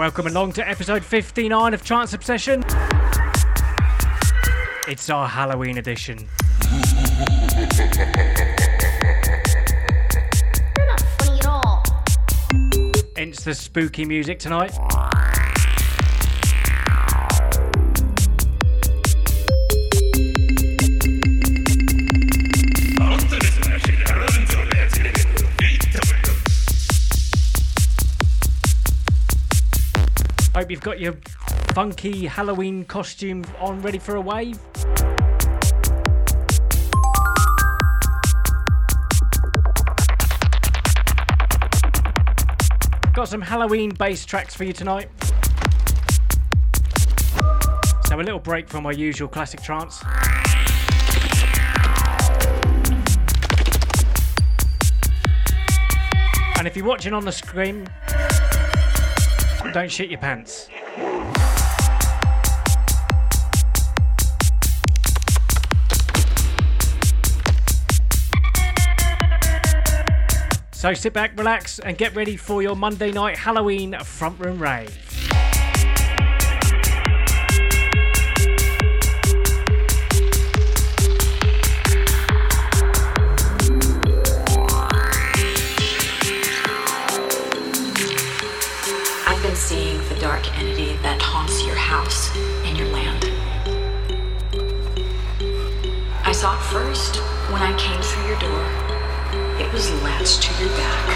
welcome along to episode 59 of Trance Obsession. It's our Halloween edition. It's the spooky music tonight. Hope you've got your funky Halloween costume on ready for a wave. Got some Halloween bass tracks for you tonight. So, a little break from our usual classic trance. And if you're watching on the screen, don't shit your pants. So sit back, relax, and get ready for your Monday night Halloween front room rave. First, when I came through your door, it was latched to your back.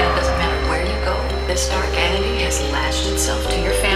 it doesn't matter where you go, this dark entity has latched itself to your family,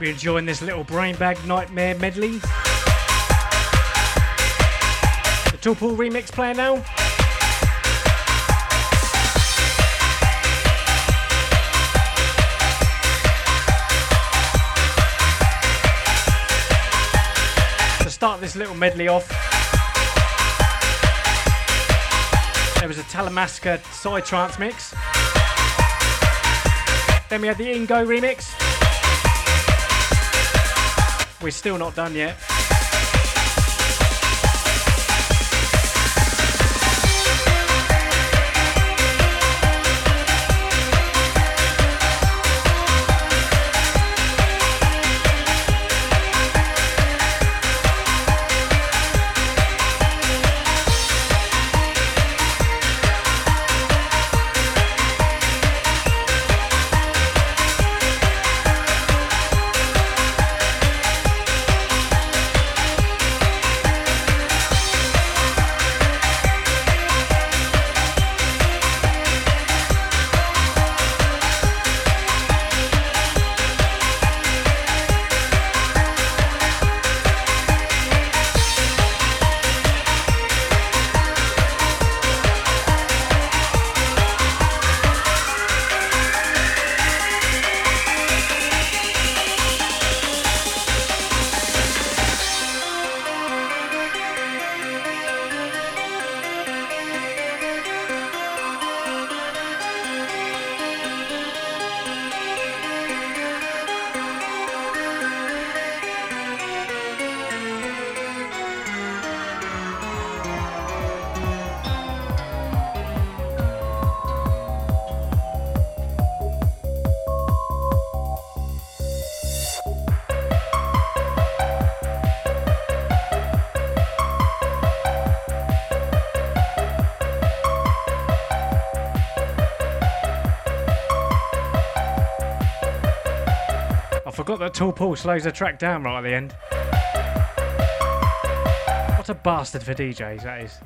Hope you're enjoying this little Brainbug nightmare medley. The Tool remix player now. To start this little medley off, there was a Talamasca Psytrance mix. Then we had the Ingo remix. We're still not done yet. That Tall Paul slows the track down right at the end. What a bastard for DJs that is.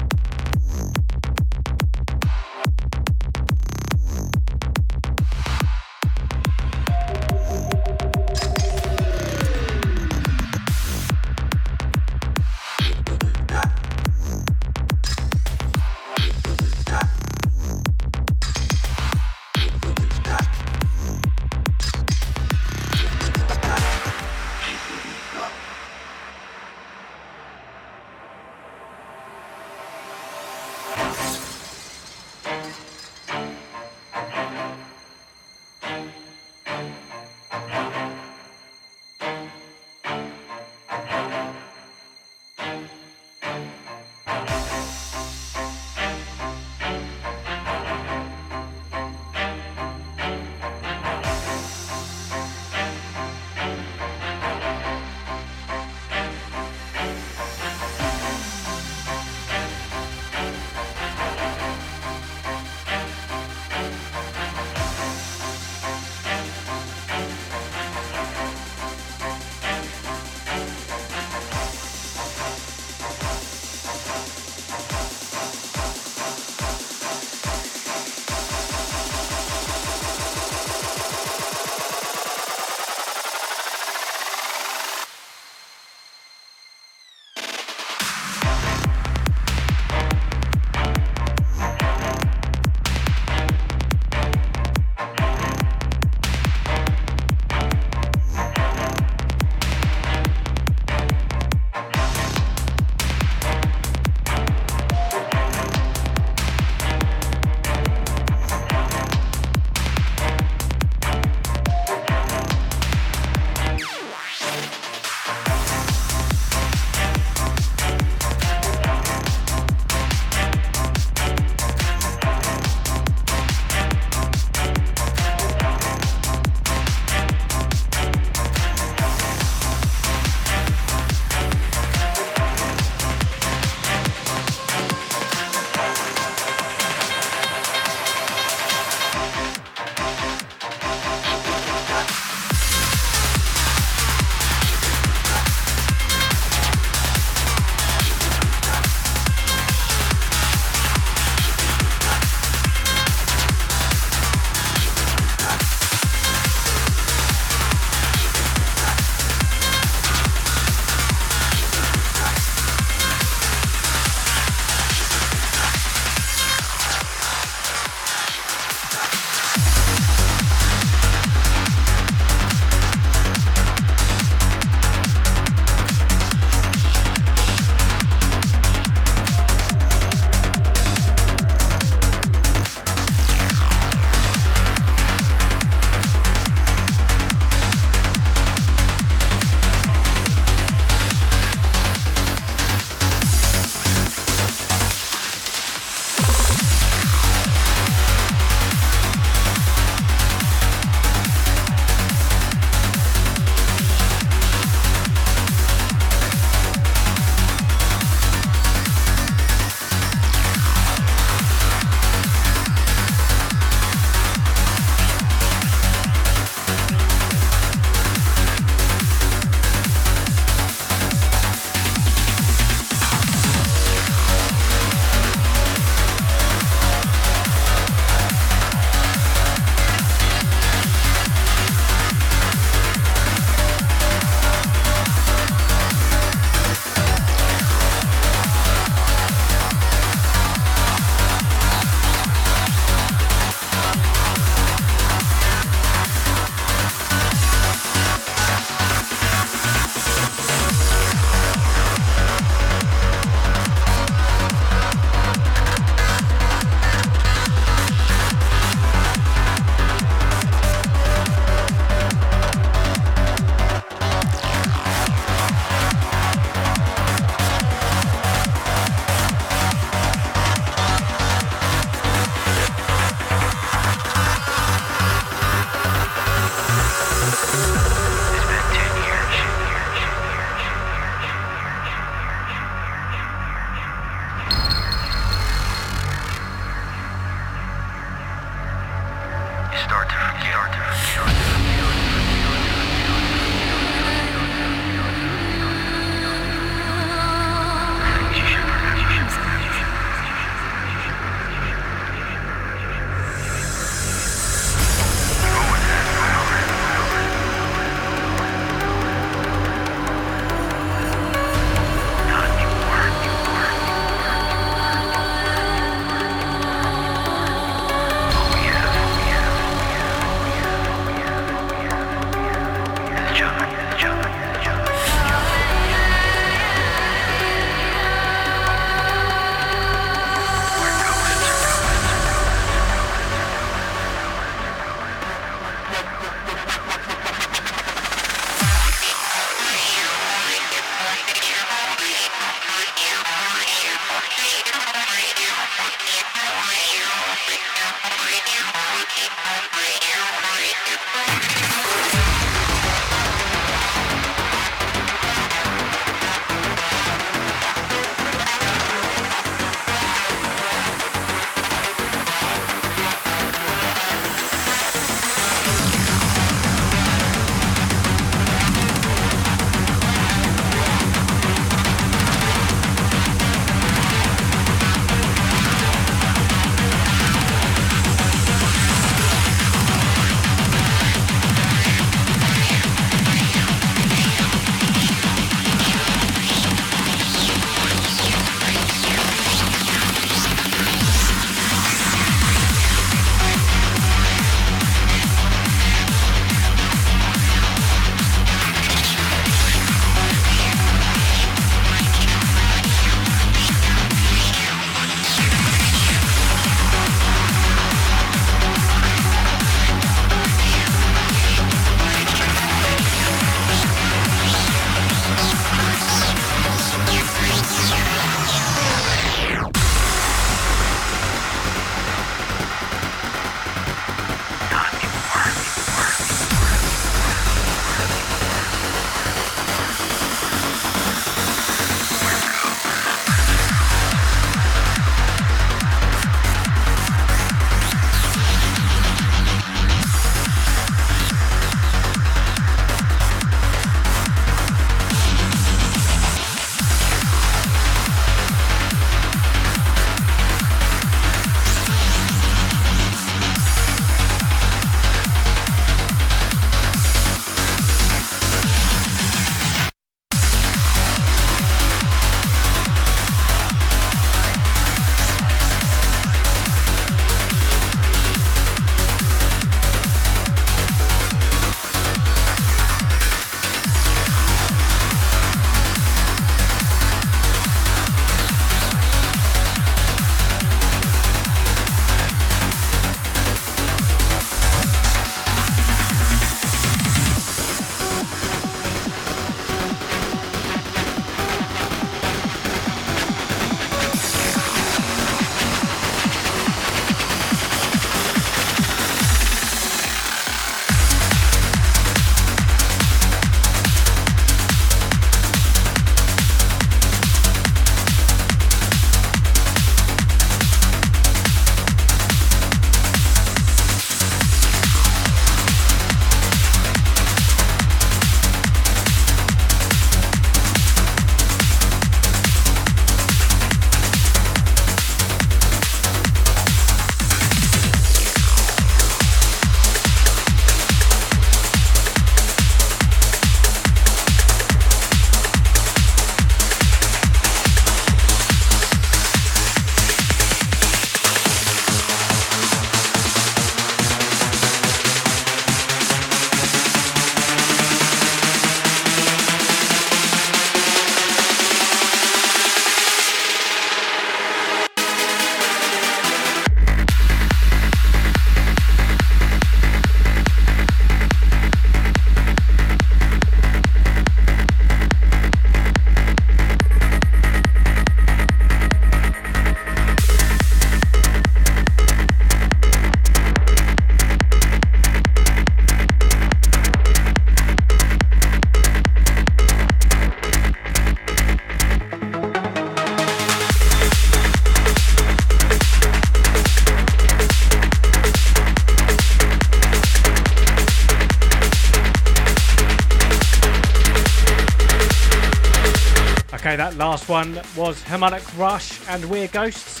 Okay, that last one was Harmonic Rush and We're Ghosts.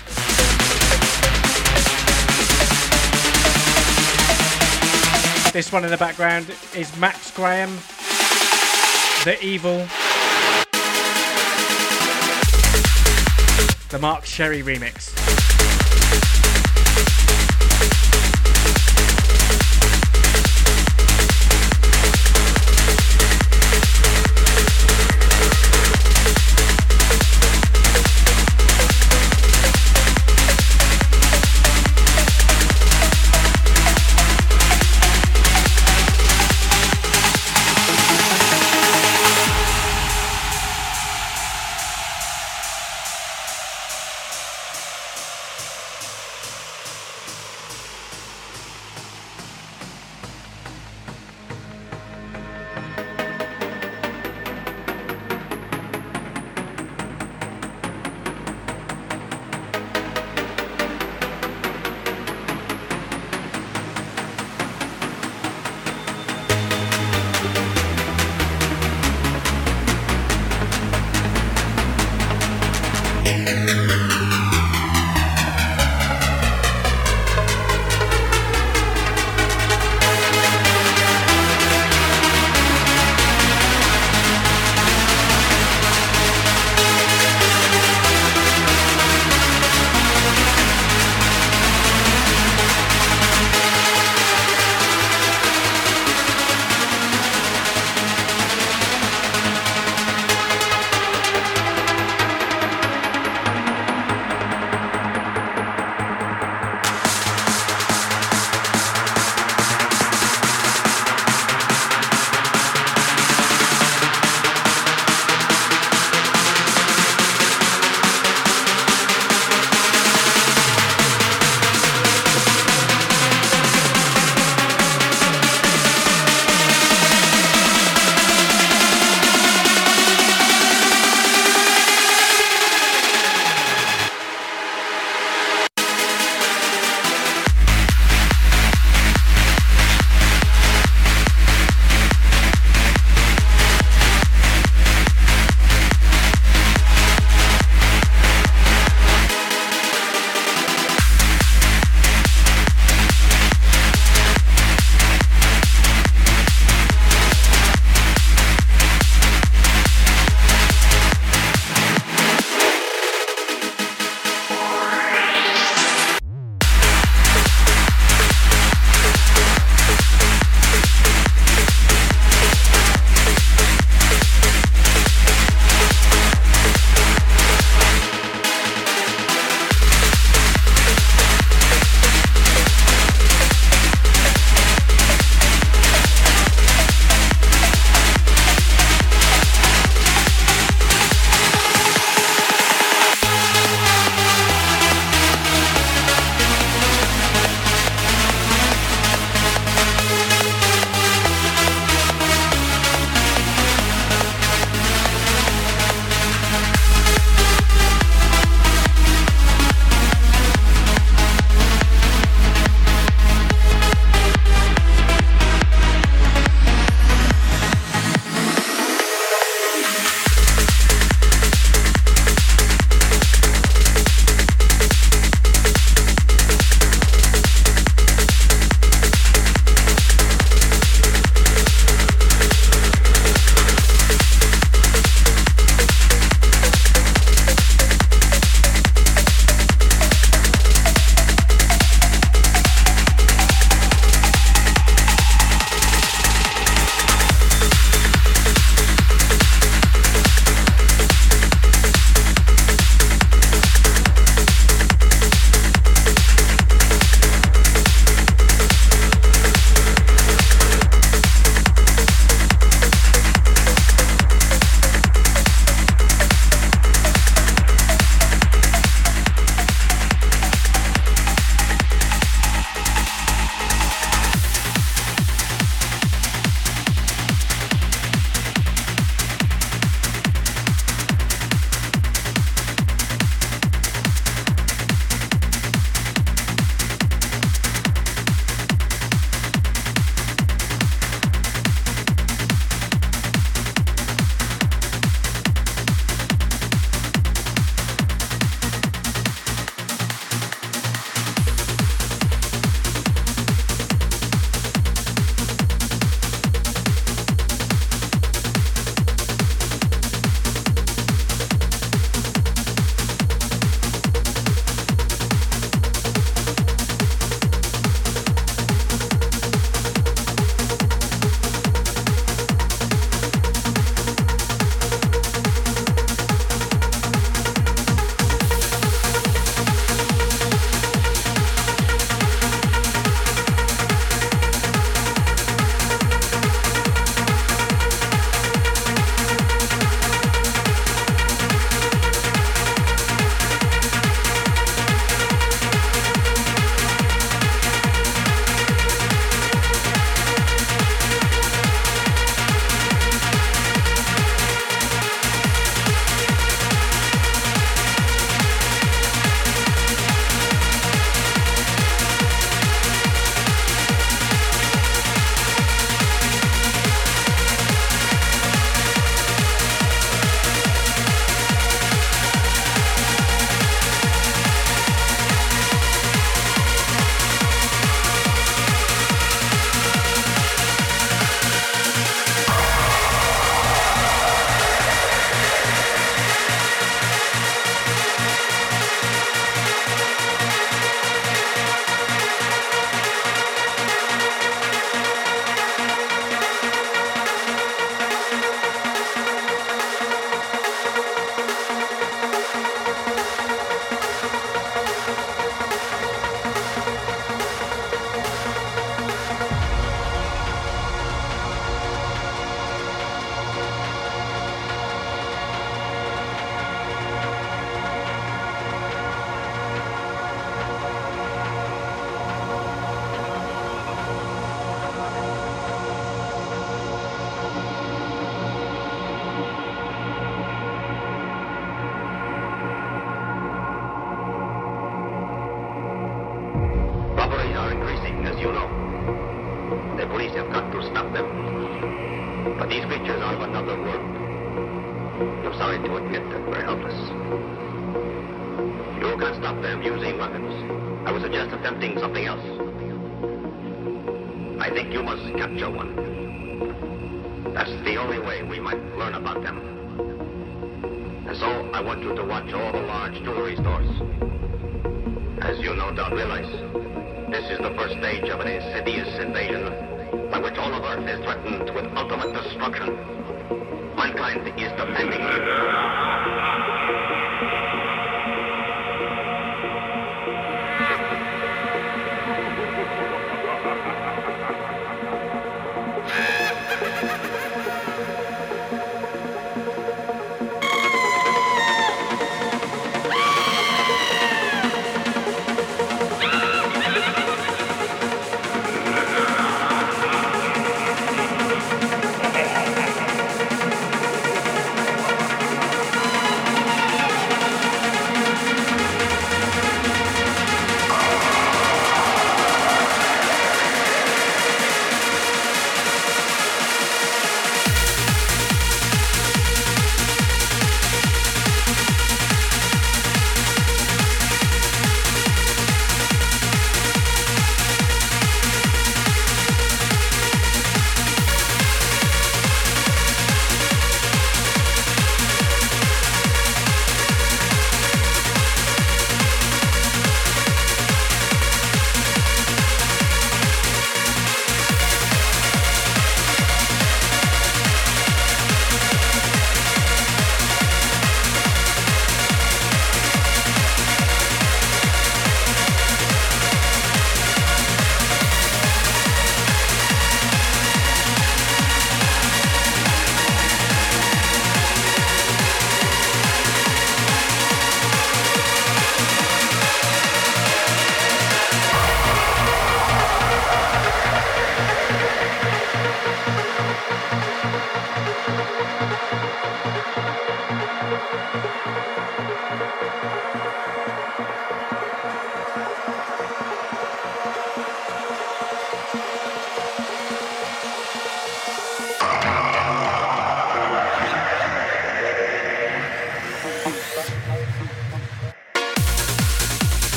This one in the background is Max Graham, The Evil, the Mark Sherry remix.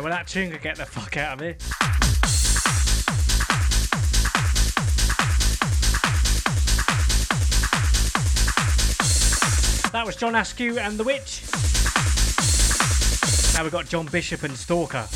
Yeah, well, that tune could get the fuck out of here. That was John Askew and The Witch. Now we've got John Bishop and Stalker.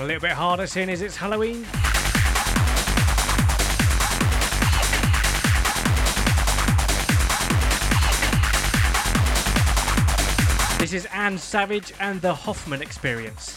Gone a little bit harder seeing as it's Halloween. This is Anne Savage and the Hoffman Experience.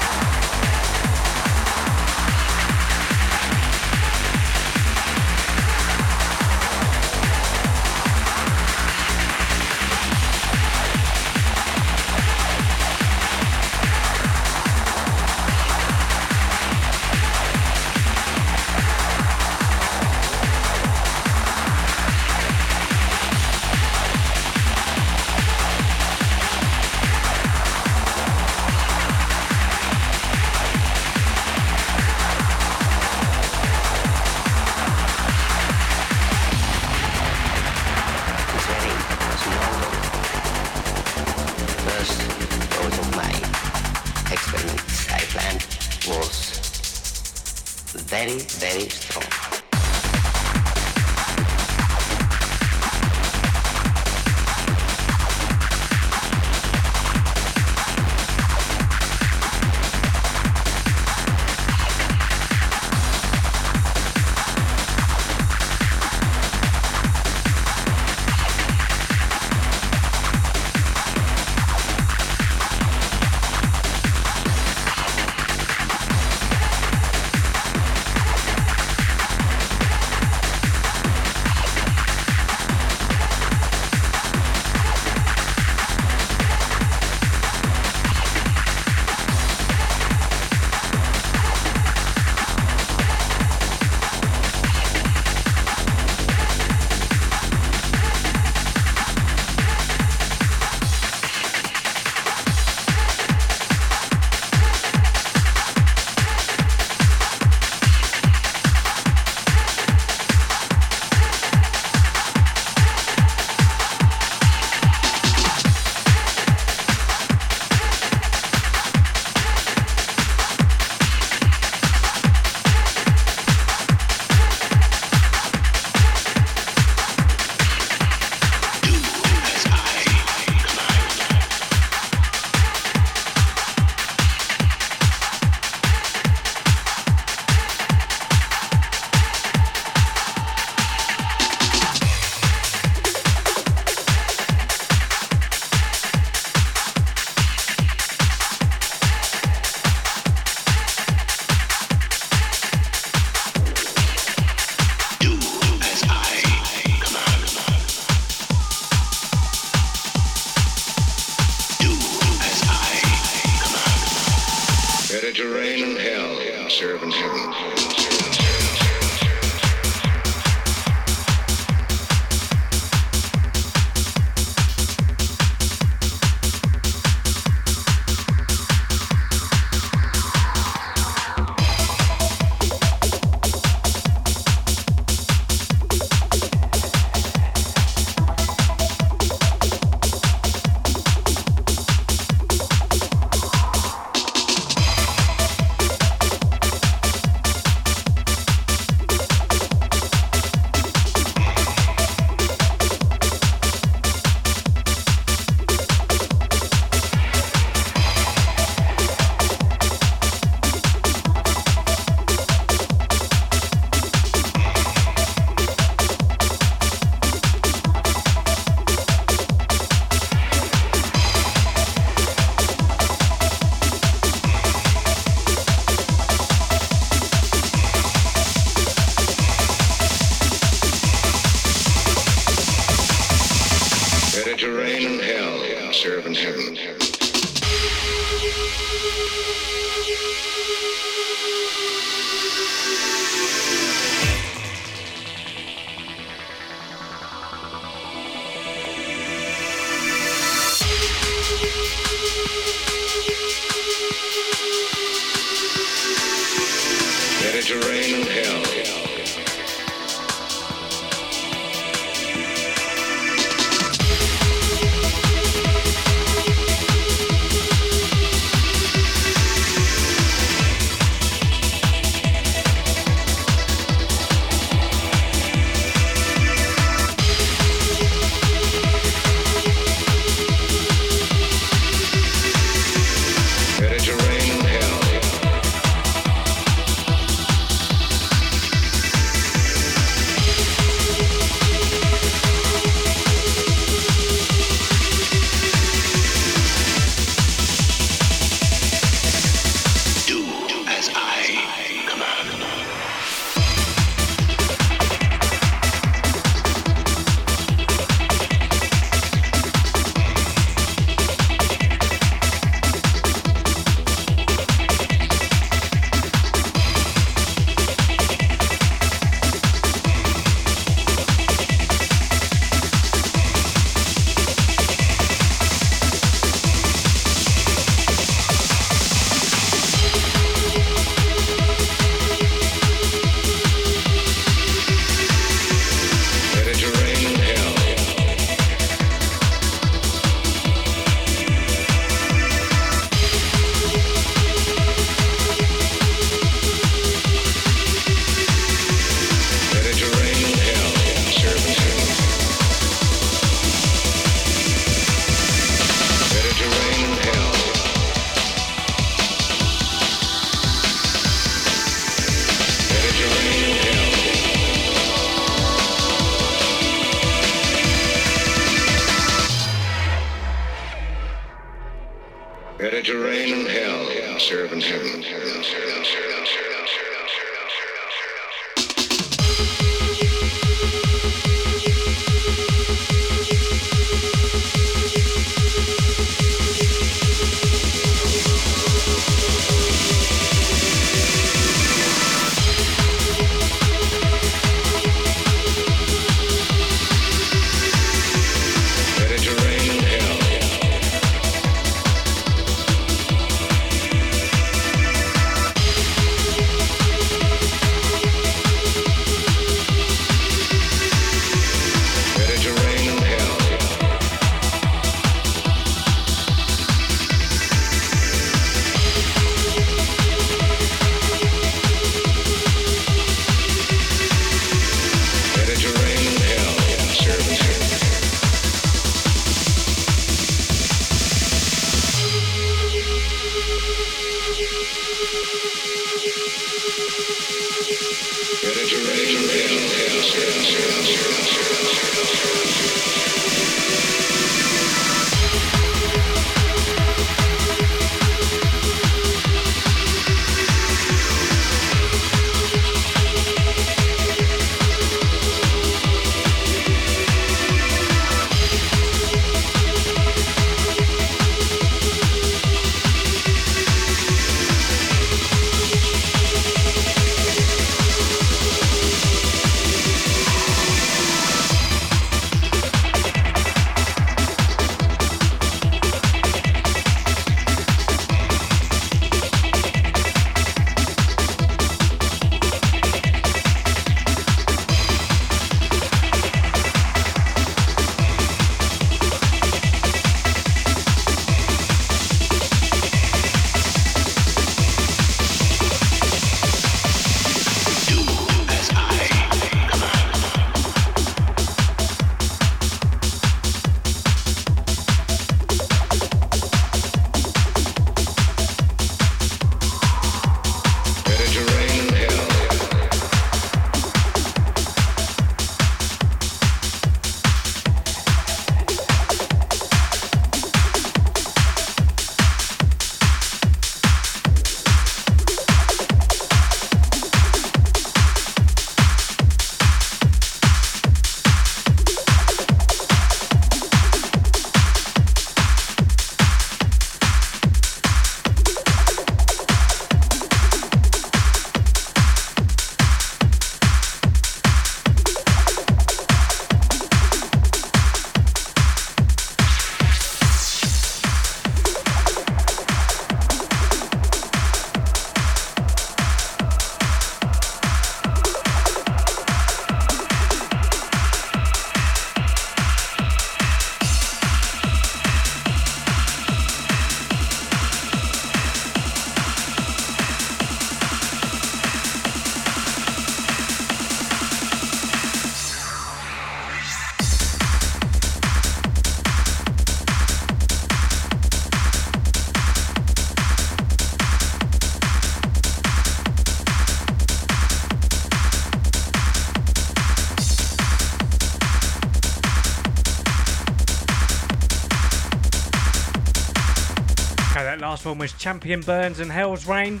Last one was Champion Burns and Hell's Rain.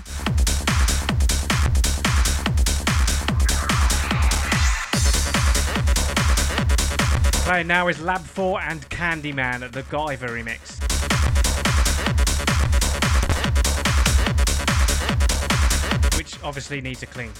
Playing now is Lab 4 and Candyman, at the Guyver remix. Which obviously needs a clean.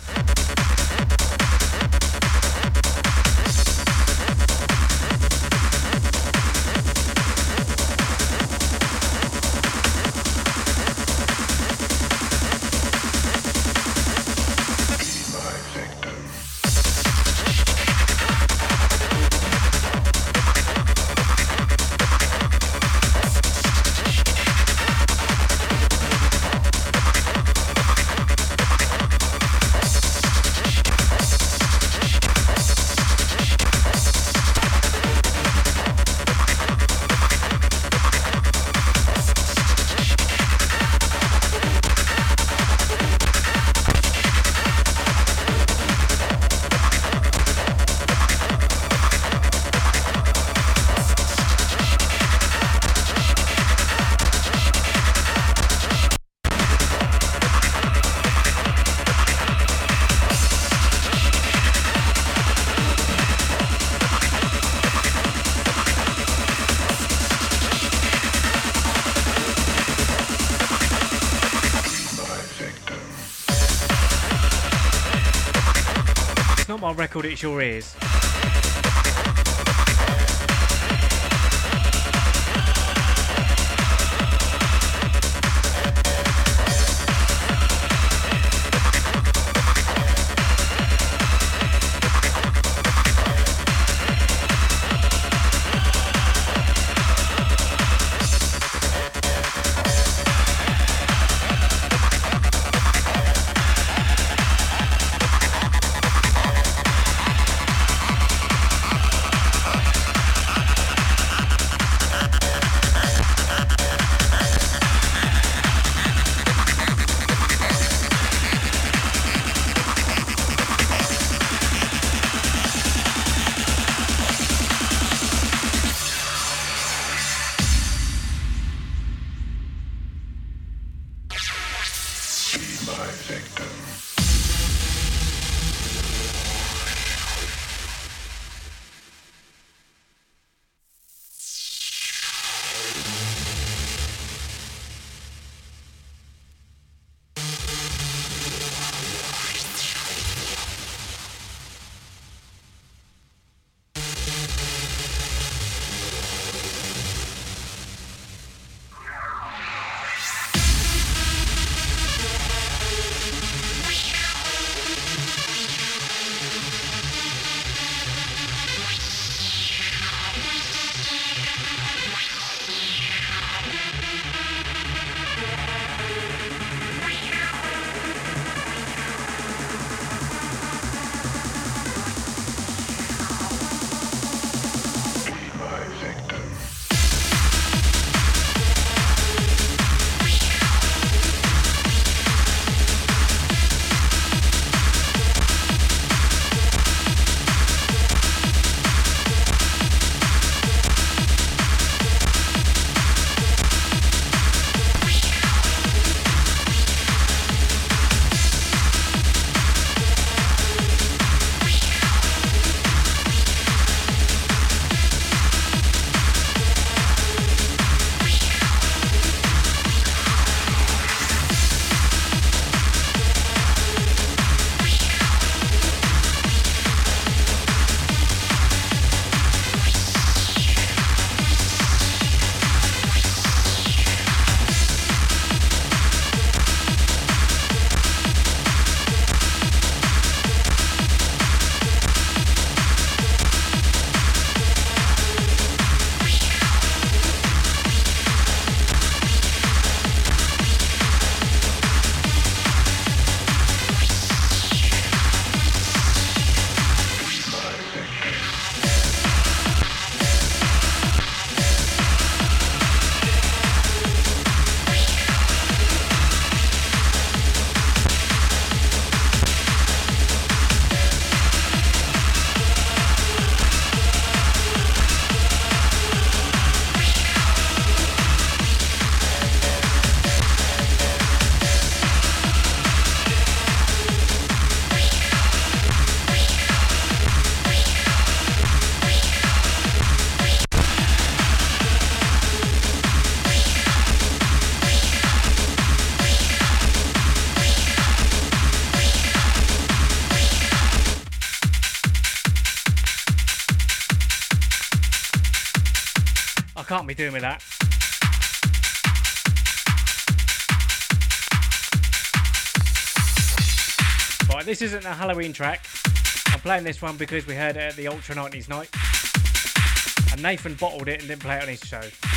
Record, it's your ears. Doing with that. Right, this isn't a Halloween track. I'm playing this one because we heard it at the Ultra 90s night. And Nathan bottled it and didn't play it on his show.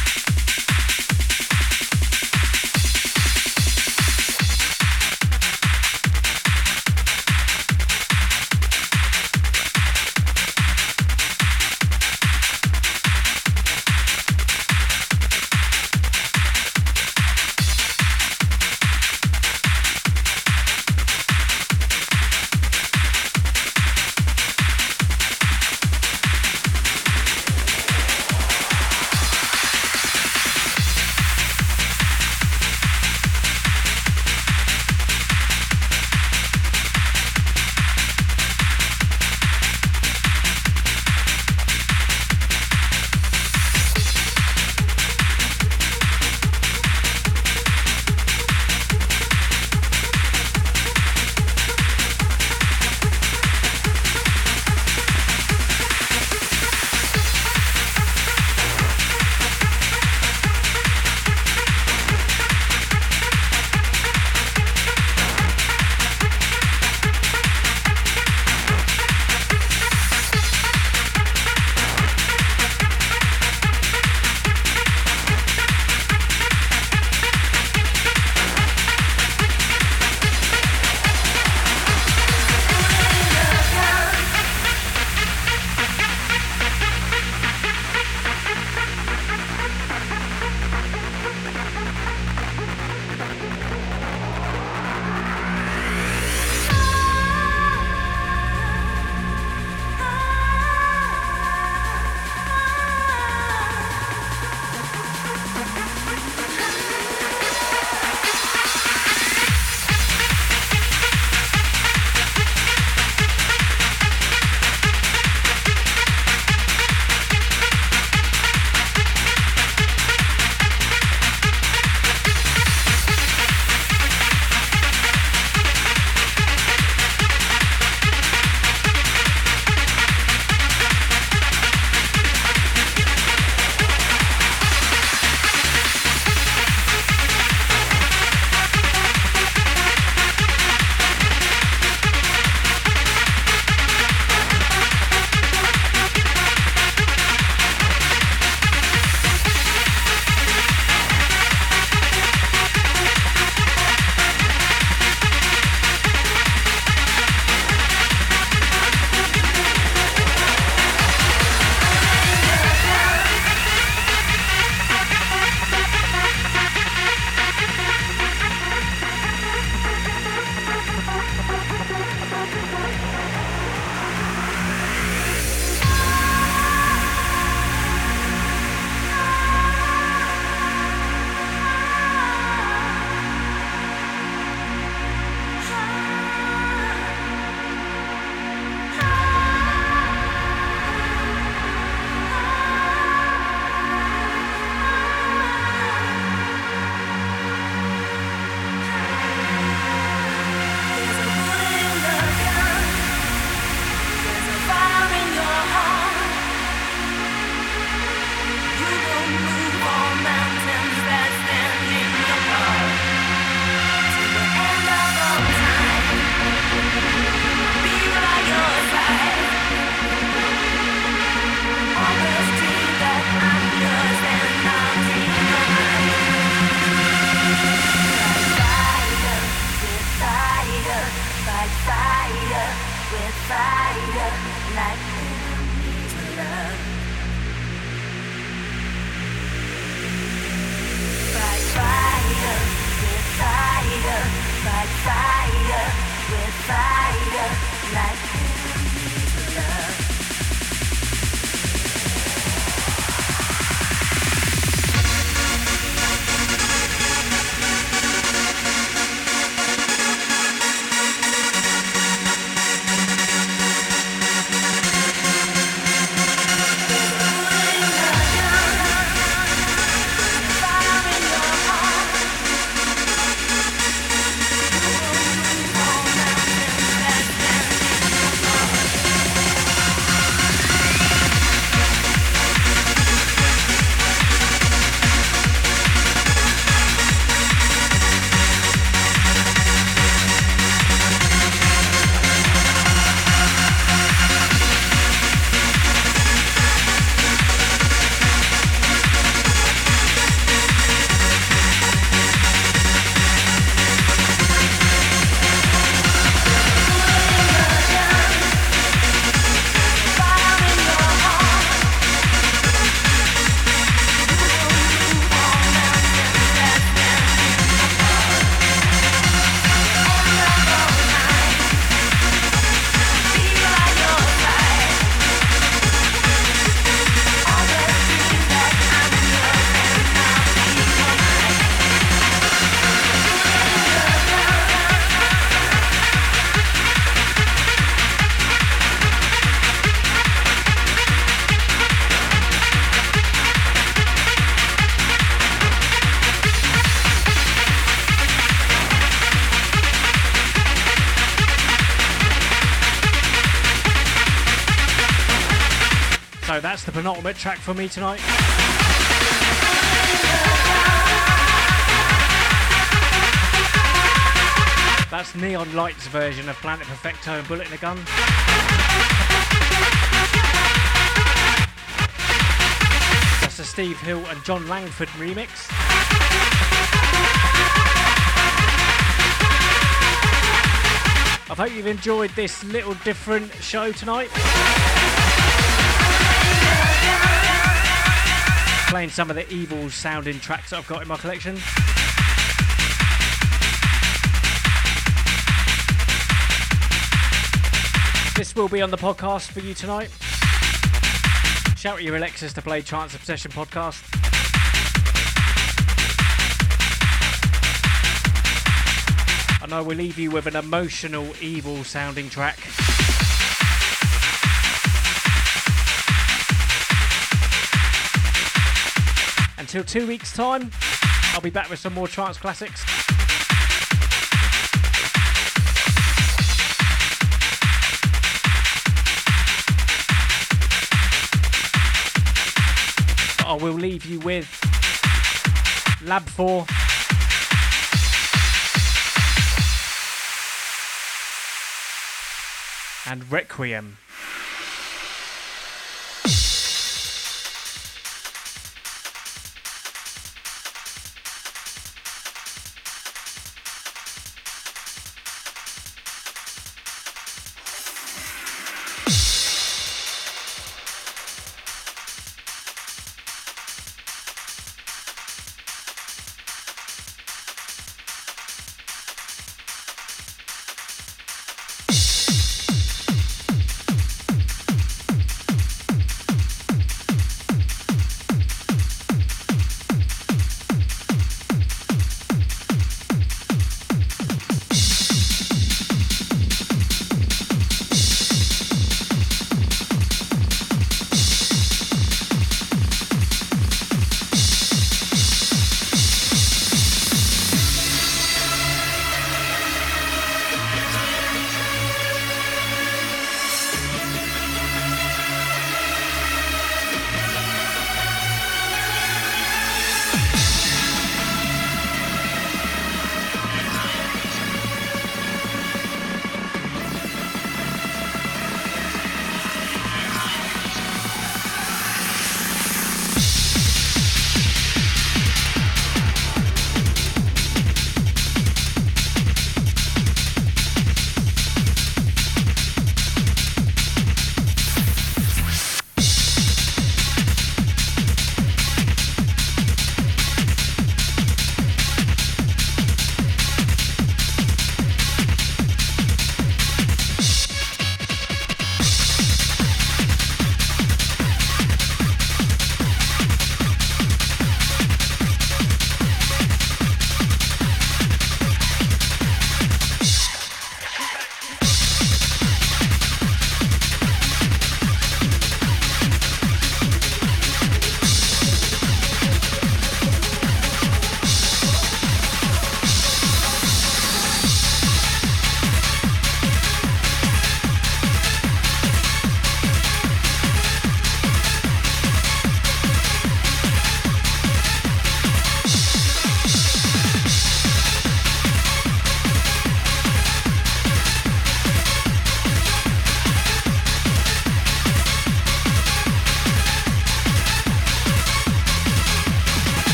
Penultimate track for me tonight. That's Neon Lights version of Planet Perfecto and Bullet in a Gun. That's a Steve Hill and John Langford remix. I hope you've enjoyed this little different show tonight. Playing some of the evil sounding tracks that I've got in my collection. This will be on the podcast for you tonight. Shout at your Alexis to play Trance Obsession podcast. And I will leave you with an emotional, evil sounding track. Until two weeks' time, I'll be back with some more trance classics. I will leave you with Lab 4. And Requiem.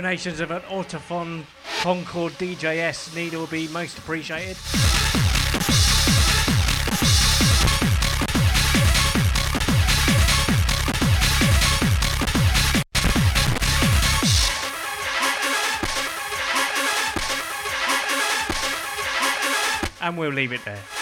Donations of an Ortofon Concorde DJS need will be most appreciated. And we'll leave it there.